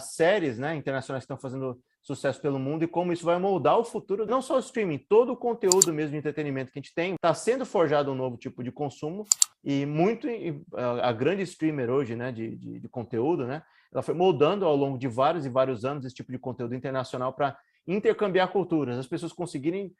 as séries né, internacionais que estão fazendo sucesso pelo mundo e como isso vai moldar o futuro, não só o streaming, todo o conteúdo mesmo de entretenimento que a gente tem, está sendo forjado um novo tipo de consumo e muito a grande streamer hoje, né, de, de, de conteúdo, né, ela foi moldando ao longo de vários e vários anos esse tipo de conteúdo internacional para intercambiar culturas, as pessoas conseguirem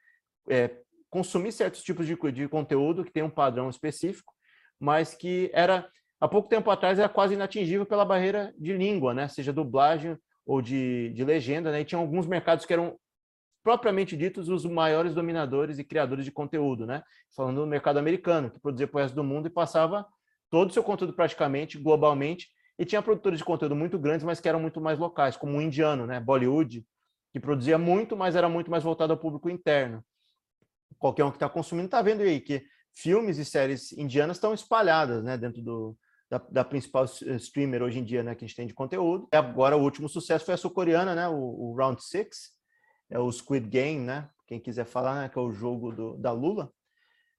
é, consumir certos tipos de, de conteúdo que tem um padrão específico, mas que era há pouco tempo atrás era quase inatingível pela barreira de língua, né? Seja dublagem ou de, de legenda, né? E tinha alguns mercados que eram propriamente ditos os maiores dominadores e criadores de conteúdo, né? Falando do mercado americano, que produzia para o resto do mundo e passava todo o seu conteúdo praticamente globalmente, e tinha produtores de conteúdo muito grandes, mas que eram muito mais locais, como o indiano, né? Bollywood, que produzia muito, mas era muito mais voltado ao público interno. Qualquer um que está consumindo está vendo aí que filmes e séries indianas estão espalhadas, né? Dentro do, da, da, principal eh, streamer hoje em dia, né, que a gente tem de conteúdo. E agora o último sucesso foi a sul-coreana, né, o, o, Round Six, é o Squid Game, né, quem quiser falar, né, que é o jogo do, da Lula,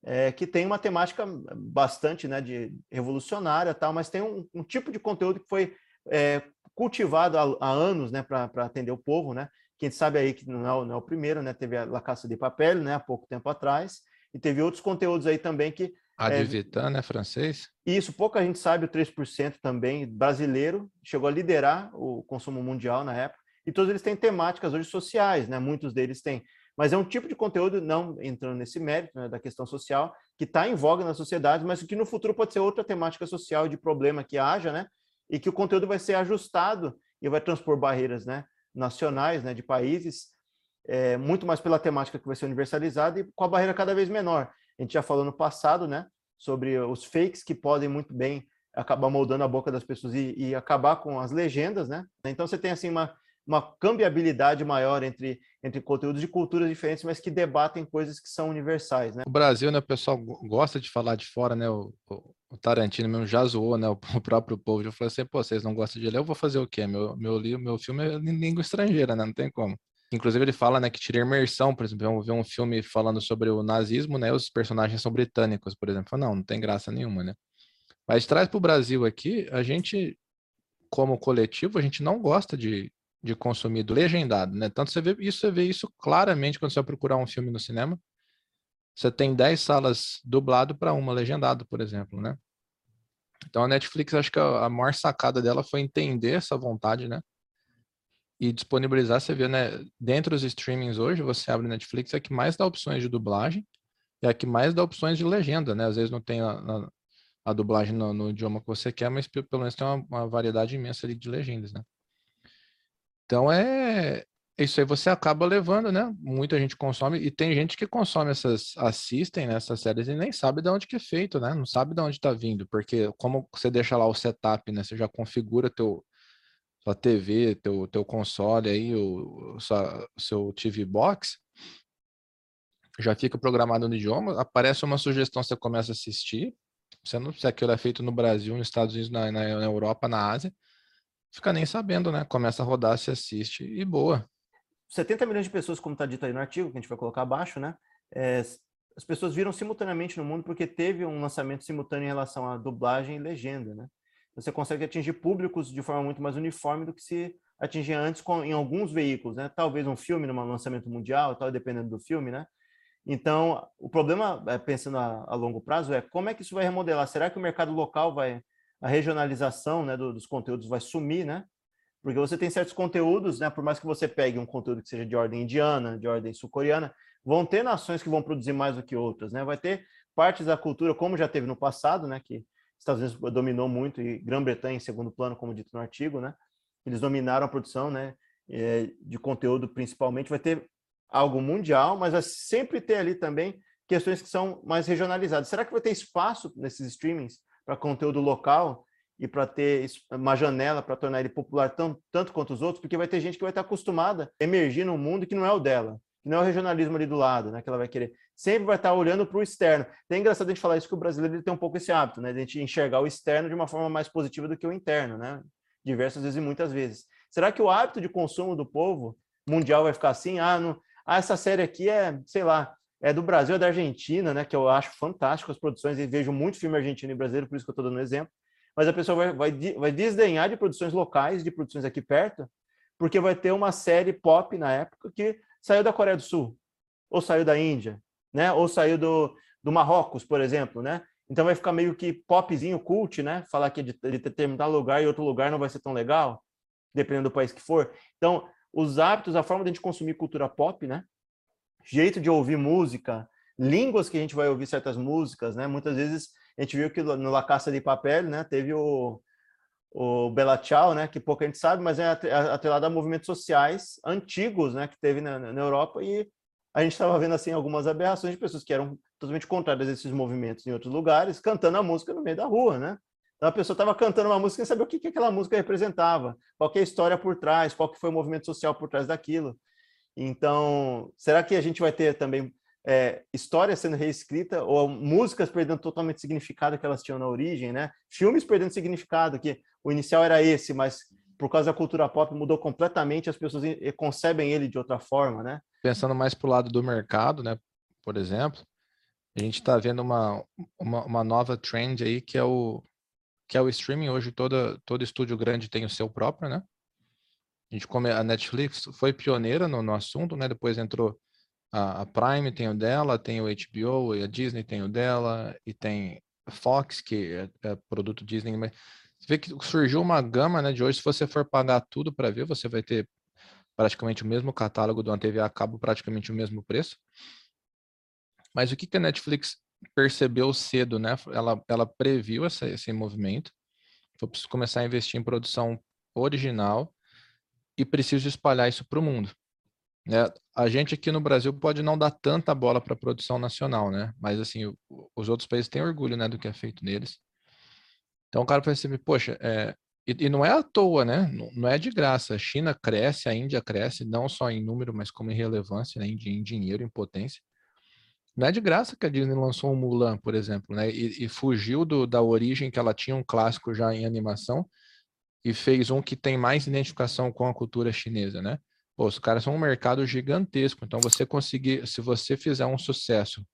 é, que tem uma temática bastante, né, de revolucionária, tal, mas tem um, um tipo de conteúdo que foi é, cultivado há, há anos, né, para atender o povo, né. Quem sabe aí que não é, não é o primeiro, né, teve a La Caça de Papel, né, há pouco tempo atrás, e teve outros conteúdos aí também que Advitan, é, né, francês? Isso, pouca gente sabe, o 3% também brasileiro chegou a liderar o consumo mundial na época, e todos eles têm temáticas hoje sociais, né? Muitos deles têm. Mas é um tipo de conteúdo, não entrando nesse mérito né, da questão social, que está em voga na sociedade, mas que no futuro pode ser outra temática social de problema que haja, né? E que o conteúdo vai ser ajustado e vai transpor barreiras, né? Nacionais, né? De países, é, muito mais pela temática que vai ser universalizada e com a barreira cada vez menor. A gente já falou no passado, né? Sobre os fakes que podem muito bem acabar moldando a boca das pessoas e, e acabar com as legendas, né? Então você tem assim uma, uma cambiabilidade maior entre, entre conteúdos de culturas diferentes, mas que debatem coisas que são universais, né? O Brasil, né, o pessoal gosta de falar de fora, né? O, o, o Tarantino mesmo já zoou, né? O, o próprio povo já falou assim, pô, vocês não gostam de ler, eu vou fazer o quê? Meu, meu, meu filme é em língua estrangeira, né? Não tem como. Inclusive ele fala, né, que tira imersão, por exemplo, vamos ver um filme falando sobre o nazismo, né, os personagens são britânicos, por exemplo. Não, não tem graça nenhuma, né? Mas traz para o Brasil aqui, a gente, como coletivo, a gente não gosta de, de consumir do legendado, né? Tanto você vê isso, você vê isso claramente quando você vai procurar um filme no cinema. Você tem 10 salas dublado para uma legendado, por exemplo, né? Então a Netflix, acho que a, a maior sacada dela foi entender essa vontade, né? E disponibilizar, você vê, né? Dentro dos streamings hoje, você abre Netflix, é que mais dá opções de dublagem e é que mais dá opções de legenda, né? Às vezes não tem a, a, a dublagem no, no, idioma que você quer, mas pelo menos tem uma, uma variedade imensa de legendas, né? Então é isso aí você acaba levando, né? Muita gente consome e tem gente que consome essas, assistem né, séries e nem sabe de onde que é feito, né? Não sabe de onde está vindo, porque como você deixa lá o setup, né? Você já configura teu sua TV, teu, teu console aí, o, sua, seu TV Box, já fica programado no idioma, aparece uma sugestão, você começa a assistir, você não se aquilo é feito no Brasil, nos Estados Unidos, na, na, Europa, na Ásia, fica nem sabendo, né? Começa a rodar, se assiste e boa. 70 milhões de pessoas, como está dito aí no artigo, que a gente vai colocar abaixo, né? É, as pessoas viram simultaneamente no mundo porque teve um lançamento simultâneo em relação à dublagem e legenda, né? Você consegue atingir públicos de forma muito mais uniforme do que se atingia antes com, em alguns veículos, né? Talvez um filme num lançamento mundial, tal, dependendo do filme, né? Então, o problema, é, pensando a, a, longo prazo, é como é que isso vai remodelar? Será que o mercado local vai, a regionalização né, do, dos conteúdos vai sumir, né? Porque você tem certos conteúdos, né? Por mais que você pegue um conteúdo que seja de ordem indiana, de ordem sul-coreana, vão ter nações que vão produzir mais do que outras, né? Vai ter partes da cultura, como já teve no passado, né? Que Estados Unidos dominou muito e Grã-Bretanha em segundo plano, como dito no artigo, né? Eles dominaram a produção, né? É, de conteúdo principalmente vai ter algo mundial, mas vai sempre ter ali também questões que são mais regionalizadas. Será que vai ter espaço nesses streamings para conteúdo local e para ter uma janela para tornar ele popular tão, tanto quanto os outros? Porque vai ter gente que vai estar acostumada a emergir num mundo que não é o dela que não é o regionalismo ali do lado, né? Que ela vai querer. Sempre vai estar olhando para o externo. É engraçado a gente falar isso que o brasileiro tem um pouco esse hábito, né? De a gente enxergar o externo de uma forma mais positiva do que o interno, né? Diversas vezes e muitas vezes. Será que o hábito de consumo do povo mundial vai ficar assim? Ah, não... ah essa série aqui é, sei lá, é do Brasil, é da Argentina, né? Que eu acho fantástico as produções e vejo muito filme argentino e brasileiro, por isso que eu estou dando um exemplo. mas a pessoa vai, vai, vai desdenhar de produções locais, de produções aqui perto, porque vai ter uma série pop na época que saiu da Coreia do Sul, ou saiu da Índia, né? Ou saiu do, do Marrocos, por exemplo, né? Então vai ficar meio que popzinho, cult, né? Falar que é de, de determinado lugar e outro lugar não vai ser tão legal, dependendo do país que for. Então, os hábitos, a forma de a gente consumir cultura pop, né? Jeito de ouvir música, línguas que a gente vai ouvir certas músicas, né? Muitas vezes a gente viu que no La Caça de Papel, né? Teve o, o Bella Ciao, né? Que pouca gente sabe, mas é atrelado a movimentos sociais antigos, né? Que teve na, na Europa e a gente estava vendo assim algumas aberrações de pessoas que eram totalmente contrárias a esses movimentos em outros lugares, cantando a música no meio da rua, né? Então a pessoa estava cantando uma música sem saber o que, que aquela música representava, qual é a história por trás, qual que foi o movimento social por trás daquilo. Então, será que a gente vai ter também é, história sendo reescrita ou músicas perdendo totalmente significado que elas tinham na origem, né? Filmes perdendo significado, que o inicial era esse, mas por causa da cultura pop mudou completamente, as pessoas concebem ele de outra forma, né? Pensando mais para o lado do mercado, né? Por exemplo, a gente está vendo uma, uma, uma, nova trend aí que é o que é o streaming. Hoje todo, todo estúdio grande tem o seu próprio, né? A gente come, a Netflix foi pioneira no, no assunto, né? Depois entrou a, a, Prime tem o dela, tem o HBO a Disney tem o dela e tem a Fox que é, é produto Disney, mas você vê que surgiu uma gama, né? De hoje, se você for pagar tudo para ver, você vai ter praticamente o mesmo catálogo de uma TV a cabo, praticamente o mesmo preço. Mas o que, que a Netflix percebeu cedo, né? Ela, ela previu essa, esse movimento. Preciso começar a investir em produção original e preciso espalhar isso para o mundo. Né? A gente aqui no Brasil pode não dar tanta bola para a produção nacional, né? Mas assim, os outros países têm orgulho, né, do que é feito neles. Então o cara percebe, poxa, é, e, e, não é à toa, né? Não, não, é de graça. A China cresce, a Índia cresce, não só em número, mas como em relevância, né? em, em dinheiro, em potência. Não é de graça que a Disney lançou um Mulan, por exemplo, né? E, e fugiu do, da origem que ela tinha um clássico já em animação e fez um que tem mais identificação com a cultura chinesa, né? Pô, os caras são um mercado gigantesco. Então, você conseguir, se você fizer um sucesso,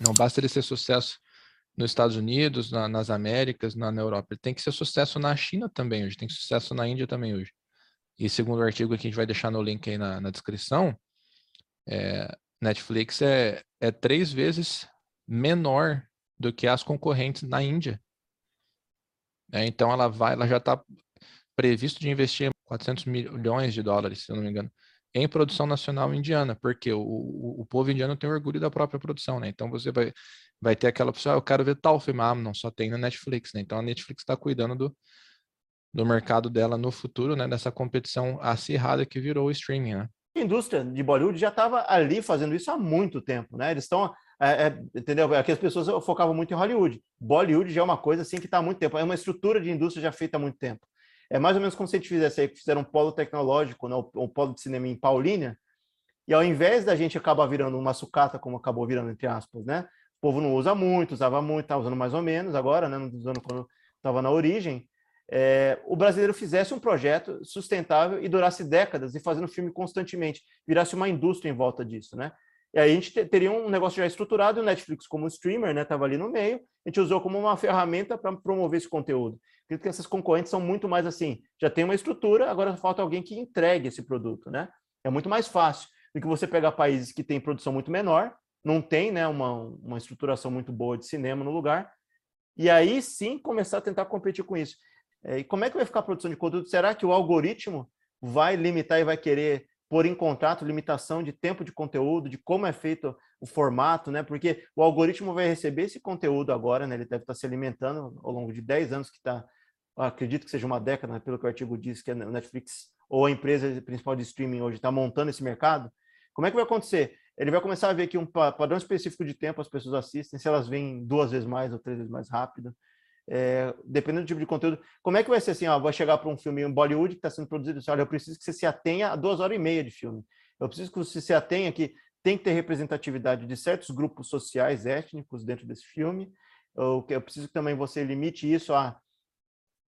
não basta ele ser sucesso nos Estados Unidos, na, nas Américas, na, na, Europa, ele tem que ser sucesso na China também hoje, tem sucesso na Índia também hoje. E segundo o artigo que a gente vai deixar no link aí na, na descrição, é, Netflix é, é três vezes menor do que as concorrentes na Índia. É, então ela vai, ela já está previsto de investir 400 milhões de dólares, se eu não me engano, em produção nacional indiana, porque o, o, o, povo indiano tem orgulho da própria produção, né? Então você vai, vai ter aquela pessoa, ah, eu quero ver tal filme, ah, não, só tem na Netflix, né? Então a Netflix está cuidando do, do mercado dela no futuro, né? Dessa competição acirrada que virou o streaming, né? A indústria de Bollywood já estava ali fazendo isso há muito tempo, né? Eles estão, é, é, entendeu? Aqui as pessoas focavam muito em Hollywood. Bollywood já é uma coisa assim que está há muito tempo, é uma estrutura de indústria já feita há muito tempo. É mais ou menos como se a gente fizesse aí, fizeram um polo tecnológico, né? um polo de cinema em Paulínia, e ao invés da gente acabar virando uma sucata, como acabou virando, entre aspas, né? Povo não usa muito, usava muito, está usando mais ou menos agora, né? Não usando quando estava na origem é, o brasileiro fizesse um projeto sustentável e durasse décadas e fazendo filme constantemente, virasse uma indústria em volta disso, né? E aí a gente teria um negócio já estruturado, o Netflix como streamer, né, estava ali no meio, a gente usou como uma ferramenta para promover esse conteúdo. Acredito que essas concorrentes são muito mais assim, já tem uma estrutura, agora falta alguém que entregue esse produto, né? É muito mais fácil do que você pegar países que têm produção muito menor, não tem, né, uma, uma estruturação muito boa de cinema no lugar, e aí sim começar a tentar competir com isso. É, e como é que vai ficar a produção de conteúdo? Será que o algoritmo vai limitar e vai querer pôr em contrato limitação de tempo de conteúdo, de como é feito o formato, né? Porque o algoritmo vai receber esse conteúdo agora, né? Ele deve estar se alimentando ao longo de 10 anos que está, acredito que seja uma década, pelo que o artigo diz, que a Netflix ou a empresa principal de streaming hoje está montando esse mercado. Como é que vai acontecer? Ele vai começar a ver que um padrão específico de tempo as pessoas assistem, se elas vêm duas vezes mais ou três vezes mais rápido é, dependendo do tipo de conteúdo. Como é que vai ser assim? Ó, vai chegar para um filme em Bollywood que está sendo produzido assim, olha, eu preciso que você se atenha a duas horas e meia de filme. Eu preciso que você se atenha que tem que ter representatividade de certos grupos sociais, étnicos dentro desse filme. Eu, eu preciso que também você limite isso a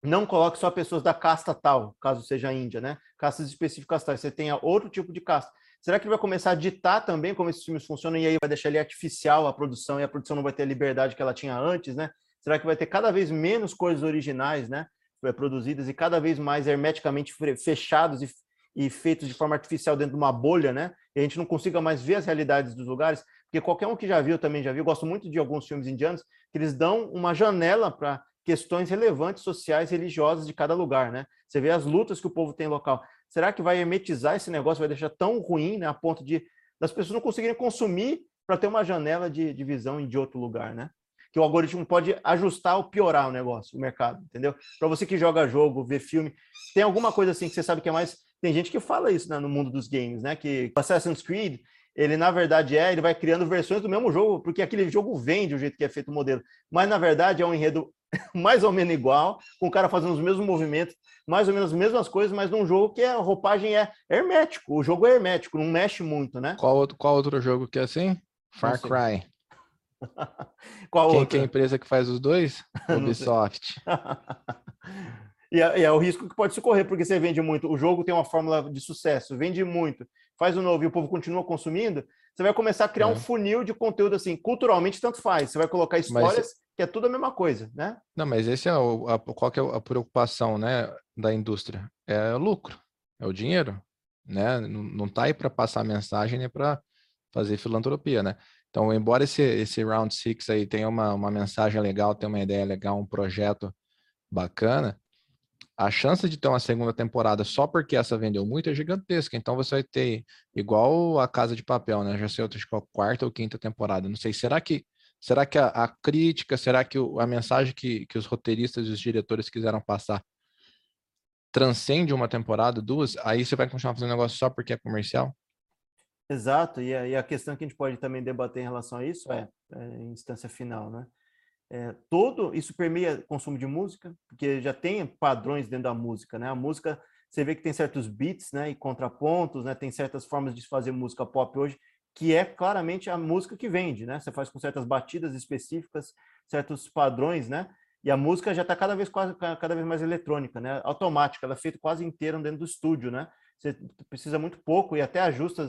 não coloque só pessoas da casta tal, caso seja Índia, né? Castas específicas tais. Você tenha outro tipo de casta. Será que ele vai começar a ditar também como esses filmes funcionam e aí vai deixar ele artificial a produção e a produção não vai ter a liberdade que ela tinha antes, né? Será que vai ter cada vez menos coisas originais, né? É, produzidas e cada vez mais hermeticamente fechados e, e feitos de forma artificial dentro de uma bolha, né? E a gente não consiga mais ver as realidades dos lugares, porque qualquer um que já viu também já viu, gosto muito de alguns filmes indianos, que eles dão uma janela para questões relevantes sociais, religiosas de cada lugar, né? Você vê as lutas que o povo tem local. Será que vai hermetizar esse negócio, vai deixar tão ruim, né, a ponto de das pessoas não conseguirem consumir para ter uma janela de, de visão de outro lugar, né? Que o algoritmo pode ajustar ou piorar o negócio, o mercado, entendeu? Para você que joga jogo, vê filme, tem alguma coisa assim que você sabe que é mais. Tem gente que fala isso né, no mundo dos games, né? Que Assassin's Creed ele na verdade é, ele vai criando versões do mesmo jogo, porque aquele jogo vende o jeito que é feito o modelo. Mas na verdade é um enredo mais ou menos igual, com o cara fazendo os mesmos movimentos, mais ou menos as mesmas coisas, mas num jogo que a roupagem é hermético. O jogo é hermético, não mexe muito, né? Qual outro, qual outro jogo que é assim? Far Cry. qual Quem que é a empresa que faz os dois? Ubisoft. e, é, e é o risco que pode se correr, porque você vende muito. O jogo tem uma fórmula de sucesso, vende muito, faz o novo e o povo continua consumindo, você vai começar a criar é. um funil de conteúdo assim, culturalmente tanto faz. Você vai colocar histórias mas, que é tudo a mesma coisa, né? Não, mas esse é o, a, qual é a preocupação, né, da indústria? É o lucro, é o dinheiro, né? Não, não tá aí para passar mensagem nem para fazer filantropia, né? Então, embora esse, esse Round Six aí tenha uma, uma mensagem legal, tenha uma ideia legal, um projeto bacana, a chance de ter uma segunda temporada só porque essa vendeu muito é gigantesca. Então você vai ter igual a Casa de Papel, né? Já sei outra, acho que é quarta ou quinta temporada. Não sei, será que será que a, a crítica, será que o, a mensagem que, que os roteiristas e os diretores quiseram passar transcende uma temporada, duas? Aí você vai continuar fazendo negócio só porque é comercial? Exato, e a, e a questão que a gente pode também debater em relação a isso é, é instância final, né? É, todo isso permeia consumo de música, porque já tem padrões dentro da música, né? A música, você vê que tem certos beats, né, e contrapontos, né? Tem certas formas de fazer música pop hoje que é claramente a música que vende, né? Você faz com certas batidas específicas, certos padrões, né? E a música já está cada vez quase cada vez mais eletrônica, né? Automática, ela é feita quase inteira dentro do estúdio, né? Você precisa muito pouco e até ajusta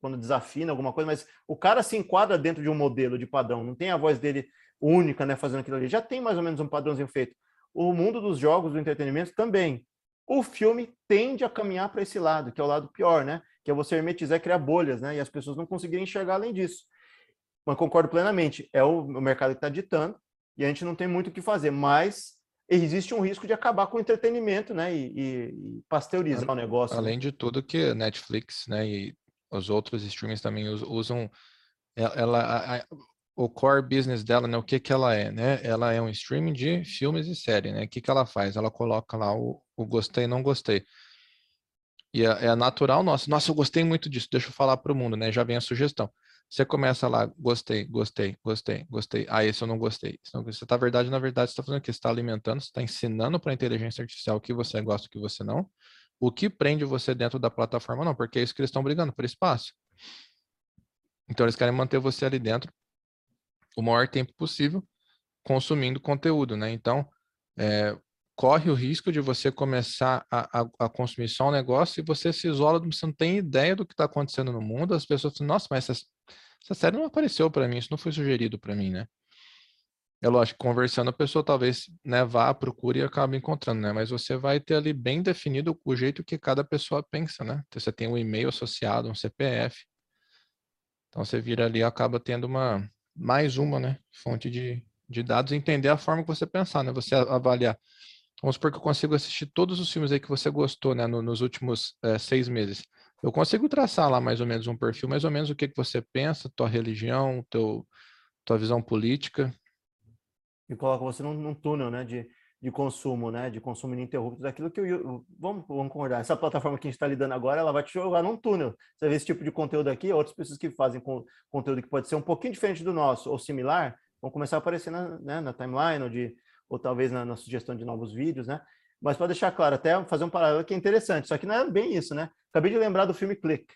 quando desafina alguma coisa, mas o cara se enquadra dentro de um modelo de padrão, não tem a voz dele única, né, fazendo aquilo ali. Já tem mais ou menos um padrãozinho feito. O mundo dos jogos, do entretenimento também. O filme tende a caminhar para esse lado, que é o lado pior, né? Que é você hermetizar, criar bolhas, né? E as pessoas não conseguirem enxergar além disso. Mas concordo plenamente, é o, mercado que está ditando e a gente não tem muito o que fazer, mas existe um risco de acabar com o entretenimento, né? E, e, e pasteurizar o negócio. Além né? de tudo que Netflix, né? E os outros streamings também usam ela, a, o core business dela, né? O que que ela é, né? Ela é um streaming de filmes e séries, né? O que que ela faz? Ela coloca lá o, o gostei, não gostei. E é, é natural, nossa, nossa, eu gostei muito disso, deixa eu falar para o mundo, né? Já vem a sugestão. Você começa lá, gostei, gostei, gostei, gostei. Ah, esse eu não gostei. Você tá verdade, na verdade, você está fazendo o que? Você está alimentando, você está ensinando para a inteligência artificial o que você gosta, o que você não. O que prende você dentro da plataforma, não, porque é isso que eles estão brigando por espaço. Então eles querem manter você ali dentro o maior tempo possível consumindo conteúdo, né? Então, é, corre o risco de você começar a, a, a, consumir só um negócio e você se isola, você não tem ideia do que está acontecendo no mundo, as pessoas falam, nossa, mas essa, essa série não apareceu para mim, isso não foi sugerido para mim, né? É lógico, conversando, a pessoa talvez né, vá, procure e acabe encontrando, né? Mas você vai ter ali bem definido o jeito que cada pessoa pensa, né? Então, você tem um e-mail associado, um CPF. Então você vira ali acaba tendo uma, mais uma né, fonte de, de dados, entender a forma que você pensar, né? Você avaliar. Vamos supor que eu consigo assistir todos os filmes aí que você gostou, né, no, nos últimos é, seis meses. Eu consigo traçar lá mais ou menos um perfil, mais ou menos o que, que você pensa, tua religião, teu, tua visão política. E coloca você num, num túnel, né, de, de consumo, né, de consumo ininterrupto, daquilo que eu, vamos, vamos concordar, essa plataforma que a gente está lidando agora, ela vai te jogar num túnel. Você vê esse tipo de conteúdo aqui, outras pessoas que fazem com, conteúdo que pode ser um pouquinho diferente do nosso, ou similar, vão começar a aparecer na, né, na timeline, ou, de, ou talvez na, na sugestão de novos vídeos, né? Mas para deixar claro, até fazer um paralelo que é interessante, só que não é bem isso, né? Acabei de lembrar do filme Click,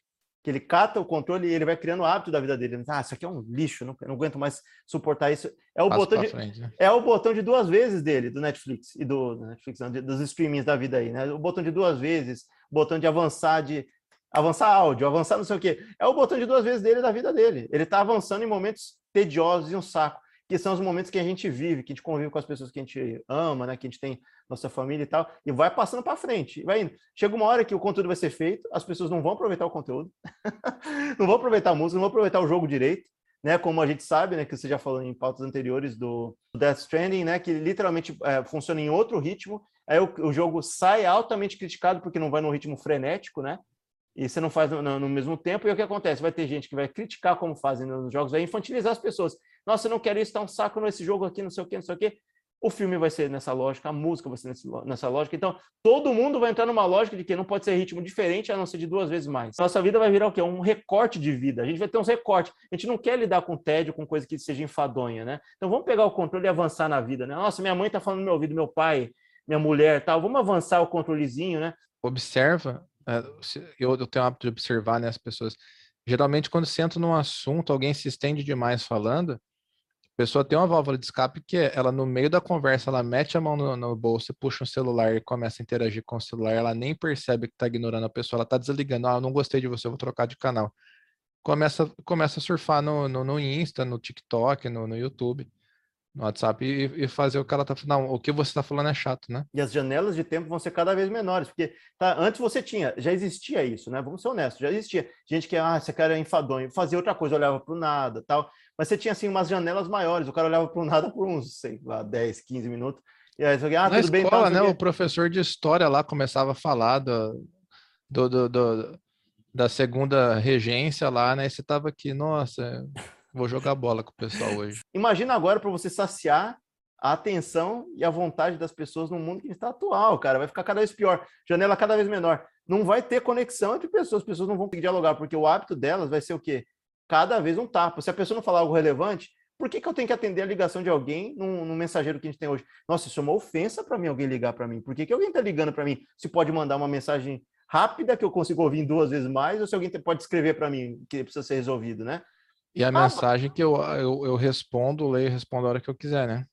que ele cata o controle e ele vai criando o hábito da vida dele. Ah, isso aqui é um lixo, não, não aguento mais suportar isso. É o botão de frente, né? é o botão de duas vezes dele do Netflix e do, do Netflix, não, dos streamings da vida aí, né? O botão de duas vezes, botão de avançar de avançar áudio, avançar não sei o quê. É o botão de duas vezes dele da vida dele. Ele está avançando em momentos tediosos e um saco. Que são os momentos que a gente vive, que a gente convive com as pessoas que a gente ama, né? Que a gente tem nossa família e tal, e vai passando para frente, vai indo. Chega uma hora que o conteúdo vai ser feito, as pessoas não vão aproveitar o conteúdo, não vão aproveitar a música, não vão aproveitar o jogo direito, né? Como a gente sabe, né? Que você já falou em pautas anteriores do Death Stranding, né? Que literalmente é, funciona em outro ritmo. Aí o, o, jogo sai altamente criticado porque não vai num ritmo frenético, né? e você não faz no, no, mesmo tempo, e o que acontece? Vai ter gente que vai criticar como fazem nos jogos, vai infantilizar as pessoas. Nossa, eu não quero isso, tá um saco nesse jogo aqui, não sei o quê, não sei o quê. O filme vai ser nessa lógica, a música vai ser nessa lógica. Então, todo mundo vai entrar numa lógica de que não pode ser ritmo diferente, a não ser de duas vezes mais. Nossa vida vai virar o quê? Um recorte de vida. A gente vai ter uns recortes. A gente não quer lidar com tédio, com coisa que seja enfadonha, né? Então, vamos pegar o controle e avançar na vida, né? Nossa, minha mãe tá falando no meu ouvido, meu pai, minha mulher tal. Vamos avançar o controlezinho, né? Observa é, eu, tenho o hábito de observar né, as pessoas. Geralmente, quando você entra num assunto, alguém se estende demais falando, pessoa tem uma válvula de escape que é, ela, no meio da conversa, ela mete a mão no, no bolso, puxa um celular e começa a interagir com o celular, ela nem percebe que está ignorando a pessoa, ela está desligando, ah, eu não gostei de você, eu vou trocar de canal. Começa, começa a surfar no, no, no Insta, no TikTok, no, no YouTube no WhatsApp e, e, fazer o que ela tá falando. O que você está falando é chato, né? E as janelas de tempo vão ser cada vez menores, porque tá, antes você tinha, já existia isso, né? Vamos ser honestos, já existia. Gente que, ah, esse cara é enfadonho, fazia outra coisa, olhava para o nada tal. Mas você tinha, assim, umas janelas maiores, o cara olhava para o nada por uns, sei lá, 10, 15 minutos. E aí, ah, Na tudo escola, bem, tá, né? O professor de história lá começava a falar do, do, do, do da segunda regência lá, né? E você tava aqui, nossa, Vou jogar bola com o pessoal hoje. Imagina agora para você saciar a atenção e a vontade das pessoas no mundo que está atual, cara. Vai ficar cada vez pior, janela cada vez menor. Não vai ter conexão entre pessoas, as pessoas não vão dialogar, porque o hábito delas vai ser o quê? Cada vez um tapa. Se a pessoa não falar algo relevante, por que, que eu tenho que atender a ligação de alguém num, num mensageiro que a gente tem hoje? Nossa, isso é uma ofensa para mim alguém ligar para mim. Por que, que alguém está ligando para mim? Se pode mandar uma mensagem rápida que eu consigo ouvir duas vezes mais, ou se alguém pode escrever para mim que precisa ser resolvido, né? E a ah, mensagem que eu, eu, eu respondo, leio e respondo a hora que eu quiser, né?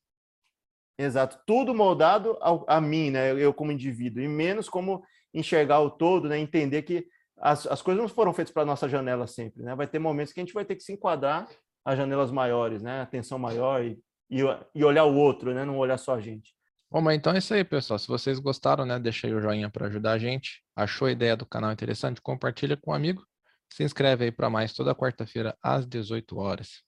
Exato. Tudo moldado ao, a mim, né? Eu como indivíduo. E menos como enxergar o todo, né? Entender que as, as coisas não foram feitas para nossa janela sempre, né? Vai ter momentos que a gente vai ter que se enquadrar as janelas maiores, né? Atenção maior e, e, e olhar o outro, né? Não olhar só a gente. Bom, mas então é isso aí, pessoal. Se vocês gostaram, né? Deixa aí o joinha para ajudar a gente. Achou a ideia do canal interessante? Compartilha com um amigo. Se inscreve aí para mais toda quarta-feira às 18 horas.